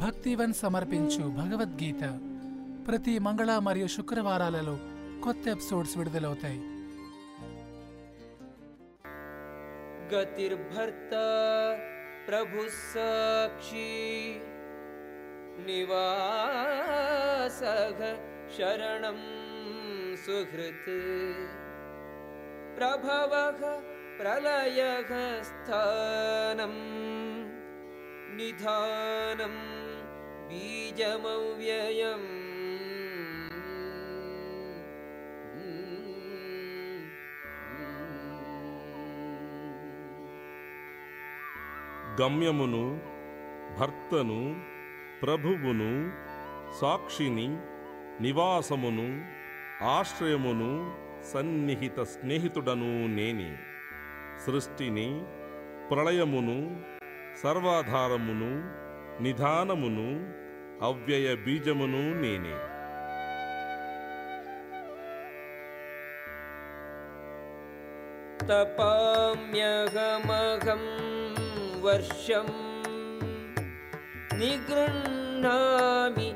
భక్తివన్ సమర్పించు భగవద్గీత ప్రతి మంగళ మరియు శుక్రవారాలలో కొత్త ఎపిసోడ్స్ విడుదలవుతాయి गतिर्भर्ता प्रभुः साक्षी निवासः शरणं सुहृत् प्रभवः प्रलयः स्थानं निधानं बीजमव्ययम् గమ్యమును భర్తను ప్రభువును సాక్షిని నివాసమును ఆశ్రయమును సన్నిహిత స్నేహితుడను నేనే సృష్టిని ప్రళయమును సర్వాధారమును నిధానమును అవ్యయ బీజమును నేనే तपाम्यहमहं वर्षम् निगृह्णामि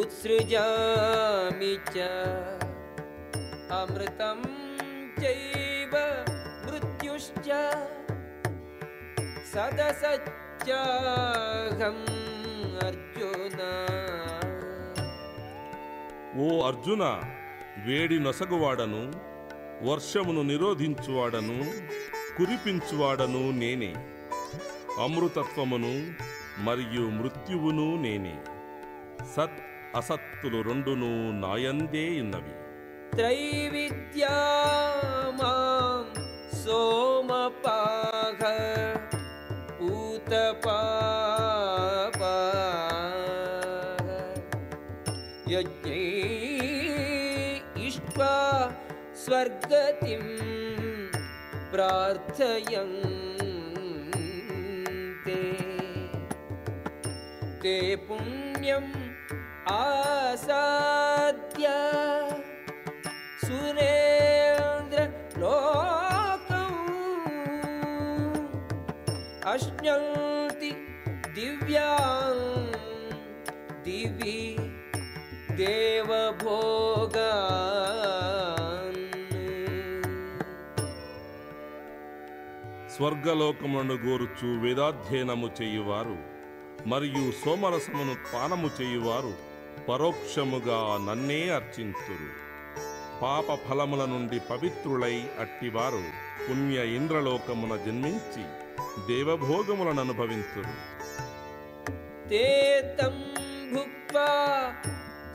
उत्सृजामि च अमृतं चैव मृत्युश्च सदसच्चाहम् अर्जुन ఓ అర్జున వేడి నొసగువాడను వర్షమును నిరోధించువాడను కురిపించువాడను నేనే. అమృతత్వమును మరియు మృత్యువును నేనే. సత్ అసత్తులు రెండును నాయందే ఉన్నవి. త్రైవిద్యా సోమపాఘ పూతపా इष्ट्वा स्वर्गतिं प्रार्थयन् ते ते पुण्यम् आसाद्य सुरेन्द्र अश्नन्ति दिव्यां दिवि देव देवभोगान् స్వర్గలోకములను గోరుచు వేదాధ్యయనము చేయువారు మరియు సోమరసమును పానము చేయువారు పరోక్షముగా నన్నే అర్చింతురు పాప ఫలముల నుండి పవిత్రులై అట్టివారు పుణ్య ఇంద్రలోకమున జన్మించి దేవభోగములను అనుభవింతురు ते तं भुक्त्वा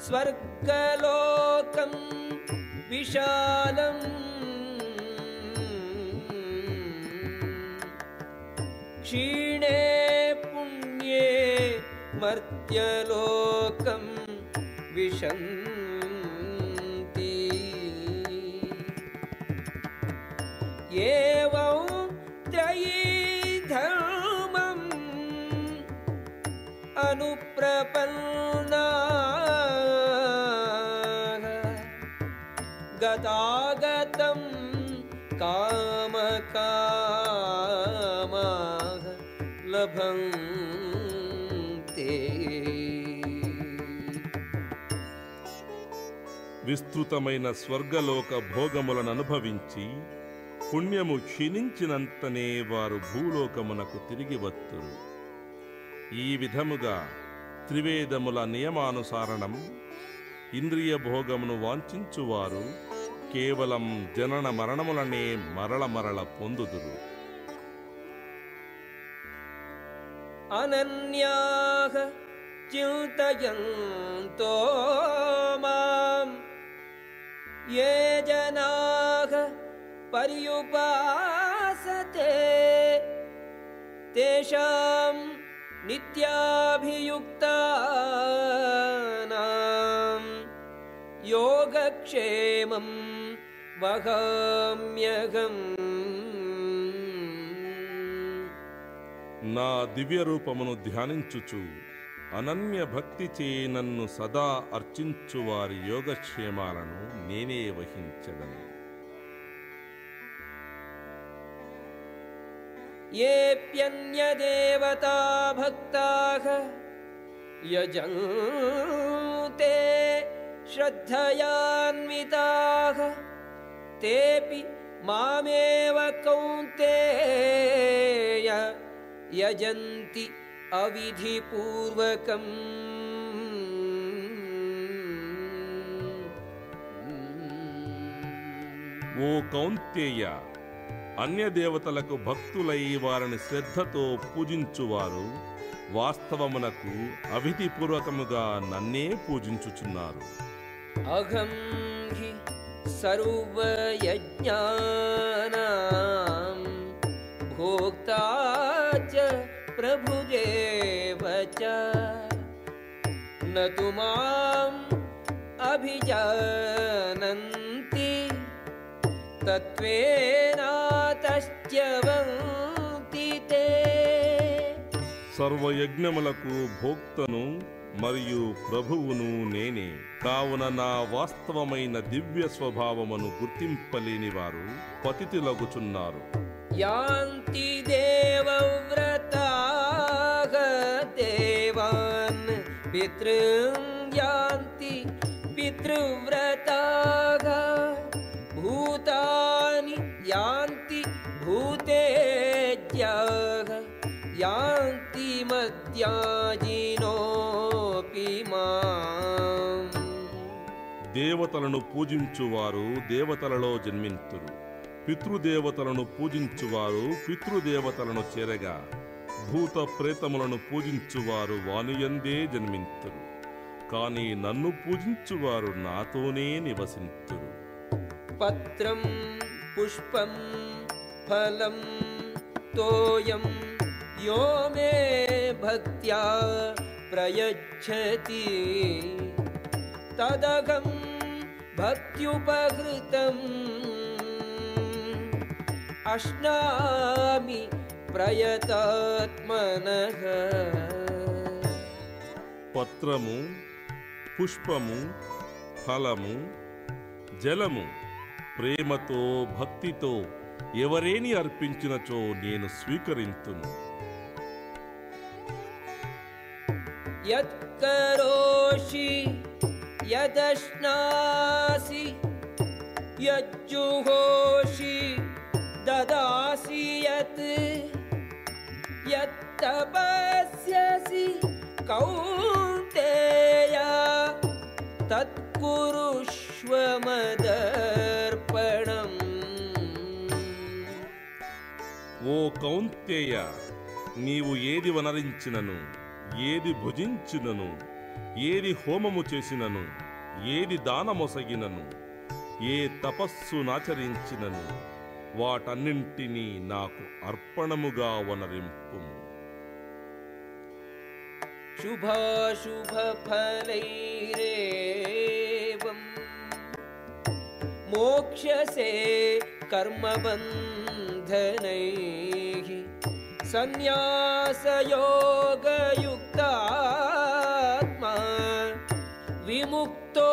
स्वर्गलोकं विशालम् क्षीणे पुण्ये मर्त्यलोकं विशन्ति। एवं त्रयी धर्मम् अनुप्रपन्ना गतागतं कामकामाः लभन्ते విస్తృతమైన స్వర్గలోక భోగములను అనుభవించి పుణ్యము క్షీణించినంతనే వారు భూలోకమునకు తిరిగి వత్తురు ఈ విధముగా త్రివేదముల నియమానుసారణం ఇంద్రియ భోగమును వాంఛించువారు కేవలం జనన మరణములనే మరల మరల పొందుదురు अनन्याः चिन्तयन्तो माम् ये जनाः पर्युपासते तेषां नित्याभियुक्तानां योगक्षेमं వహామ్యహం. నా దివ్య రూపమును ధ్యానించుచు అనన్య భక్తి చే నన్ను సదా అర్చించు వారి యోగక్షేమాలను నేనే వహించగలను. ఏప్యన్యదేవతా భక్తాః యజంతే శ్రద్ధయాన్వితాః. तेऽपि मामेव कौन्तेय यजन्ति अविधिपूर्वकम् ఓ కౌంతేయ అన్య దేవతలకు భక్తులై వారిని శ్రద్ధతో పూజించువారు వాస్తవమునకు అవిధిపూర్వకముగా నన్నే పూజించుచున్నారు अहं हि सर्वयज्ञानां भोक्ता च प्रभुदेव च न तु माम् अभिजानन्ति तत्त्वेनातश्च्यवन्ति ते సర్వయజ్ఞములకు భోక్తను మరియు ప్రభువును నేనే. కావున నా వాస్తవమైన దివ్య స్వభావమును గుర్తింపలేని వారు పతితిలగుచున్నారు. యాంతి దేవవ్రతాగ దేవాన్ పితృం యాంతి పితృవ్రతాగ భూతాని యాంతి భూతేజ్యాగ యాంతి మధ్యాజినో దేవతలను పూజించువారు దేవతలలో జన్మింతురు. పితృదేవతలను పూజించువారు పితృదేవతలను చేరగా భూత ప్రేతములను పూజించువారు వానియందే జన్మింతురు. కాని నన్ను పూజించువారు నాతోనే నివసింతురు. పత్రం పుష్పం ఫలం తోయం యోమే భక్త్యా ప్రయచ్చతి. తదగం भक्त्युपहृतम् अश्नामि प्रयतात्मनः పత్రము పుష్పము ఫలము జలము ప్రేమతో భక్తితో ఎవరేని అర్పించినచో నేను స్వీకరింతును यत्करोषि यदश्नासि यज्जुहोषि ददासि यत् यत्तपस्यसि कौन्तेय तत्कुरुष्व मदर्पणम् ఓ కౌంతేయ నీవు ఏది వనరించినను ఏది భుజించినను ఏది హోమము చేసినను ఏది దానమొసగినను ఏ తపస్సు నాచరించినను వాటన్నింటినీ నాకు అర్పణముగా వనరింపు. శుభాశుభఫలైరేవం మోక్షసే కర్మబంధనై. సన్యాసయోగయుక్తా విముక్తో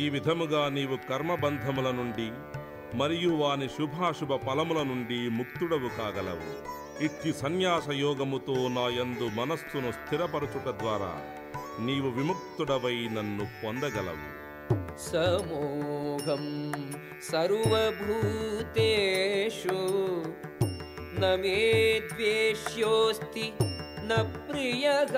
ఈ విధముగా నీవు కర్మబంధముల నుండి మరియు వాని శుభాశుభ ఫలముల నుండి ముక్తుడవు కాగలవు. ఇట్టి సన్యాస యోగముతో నాయందు మనస్సును స్థిరపరచుట ద్వారా నీవు విముక్తుడవై నన్ను పొందగలవు. సమోగం సర్వభూతేషు నమే ద్వేష్యోస్తి न प्रियः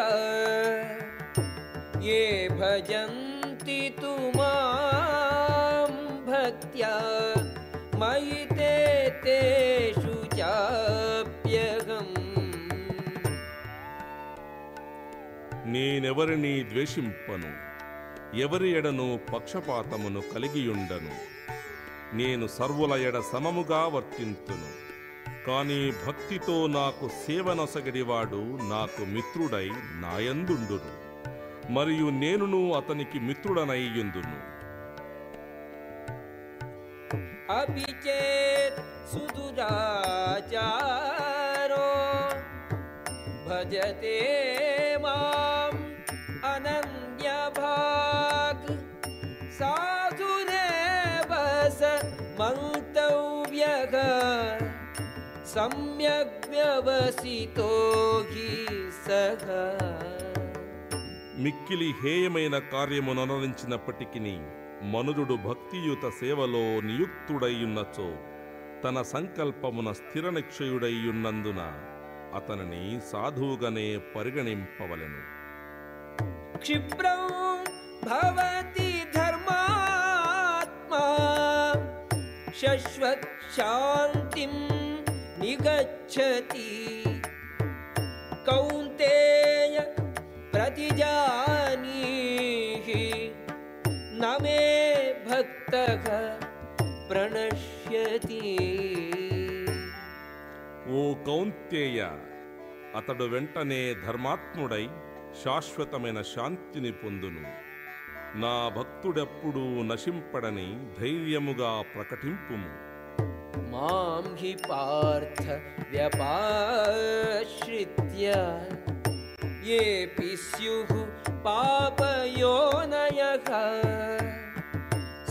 ये भजन्ति तु मां भक्त्या मयि ते तेषु चाप्यहम् నేనెవరిని ద్వేషింపను ఎవరి ఎడను పక్షపాతమును కలిగియుండను నేను సర్వుల ఎడ సమముగా వర్తింతును కానీ భక్తితో నాకు సేవనొసగడివాడు నాకు మిత్రుడై నాయందుండును. మరియు నేనును అతనికి మిత్రుడనయ్యుందును. సుదురాచారో భజతే సమ్యగ్వ్యవసితో మిక్కిలి హేయమైన కార్యమునరించినప్పటికీ మనుజుడు భక్తియుత సేవలో నియుక్తుడయ్యున్నచో తన సంకల్పమున స్థిర నిక్షయుడయ్యున్నందున అతనిని సాధువుగానే పరిగణింపవలెను. క్షిప్రం భవతి ధర్మాత్మా శాంతిం निगच्छति कौन्तेय प्रतिजानीहि न मे भक्तः प्रणश्यति ఓ కౌంతేయ అతడు వెంటనే ధర్మాత్ముడై శాశ్వతమైన శాంతిని పొందును నా భక్తుడెప్పుడూ నశింపడని ధైర్యముగా ప్రకటింపుము मां हि पार्थ व्यपाश्रित्य येऽपि स्युः पापयोनयः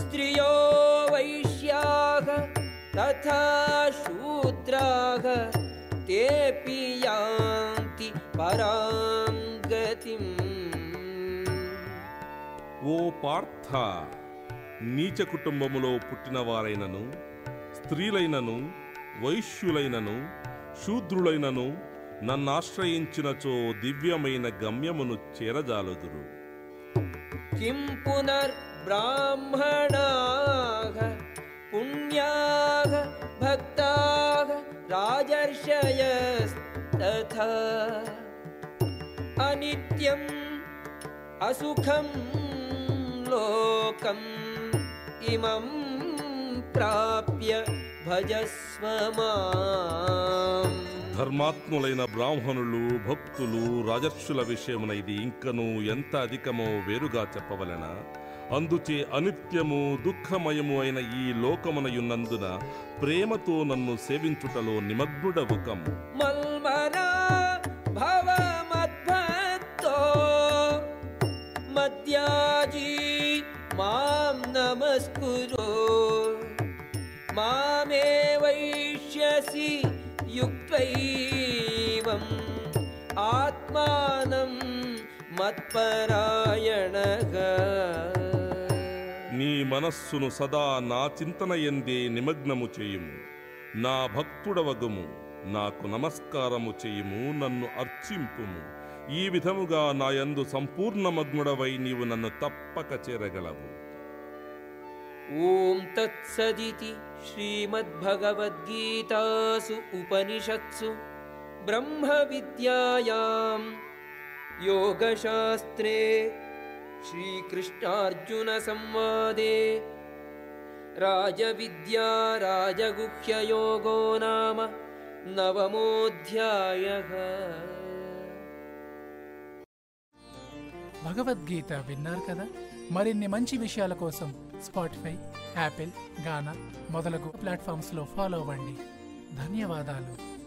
स्त्रियो वैश्याः तथा शूद्राः तेऽपि यान्ति परां गतिम् ఓ పార్థ నీచ కుటుంబములో పుట్టినవారైనను స్త్రీలైనను వైశ్యులైనను శూద్రులైనను నన్నాశ్రయించినచో దివ్యమైన గమ్యమును చేరజాలుదురు. కిం పునర్ అనిత్యం అసుఖం లోకం ఇమం ప్రాప్య భజస్వ ధర్మాత్ములైన బ్రాహ్మణులు భక్తులు రాజర్షుల విషయమున ఇది ఇంకనూ ఎంత అధికమో వేరుగా చెప్పవలన. అందుచే అనిత్యము దుఃఖమయము అయిన ఈ లోకమునయున్నందున ప్రేమతో నన్ను సేవించుటలో నిమగ్నుడవుకం. మల్మ యుక్తైవం ఆత్మానం మత్పరాయణగా. నీ మనస్సును సదా నా చింతన ఎందే నిమగ్నము చేయుము. నా భక్తుడవగము నాకు నమస్కారము చేయుము నన్ను అర్చింపుము. ఈ విధముగా నా యందు సంపూర్ణమగ్నుడవై నీవు నన్ను తప్పక చేరగలవు. ॐ तत्सदिति श्रीमद्भगवद्गीतासु उपनिषत्सु ब्रह्मविद्यायां योगशास्त्रे श्रीकृष्णार्जुनसंवादे राजविद्या राजगुह्ययोगो नाम नवमोऽध्यायः భగవద్గీత విన్నారు కదా మరిన్ని మంచి విషయాల కోసం స్పాటిఫై యాపిల్ గానా మొదలగు ప్లాట్ఫామ్స్లో ఫాలో అవ్వండి. ధన్యవాదాలు.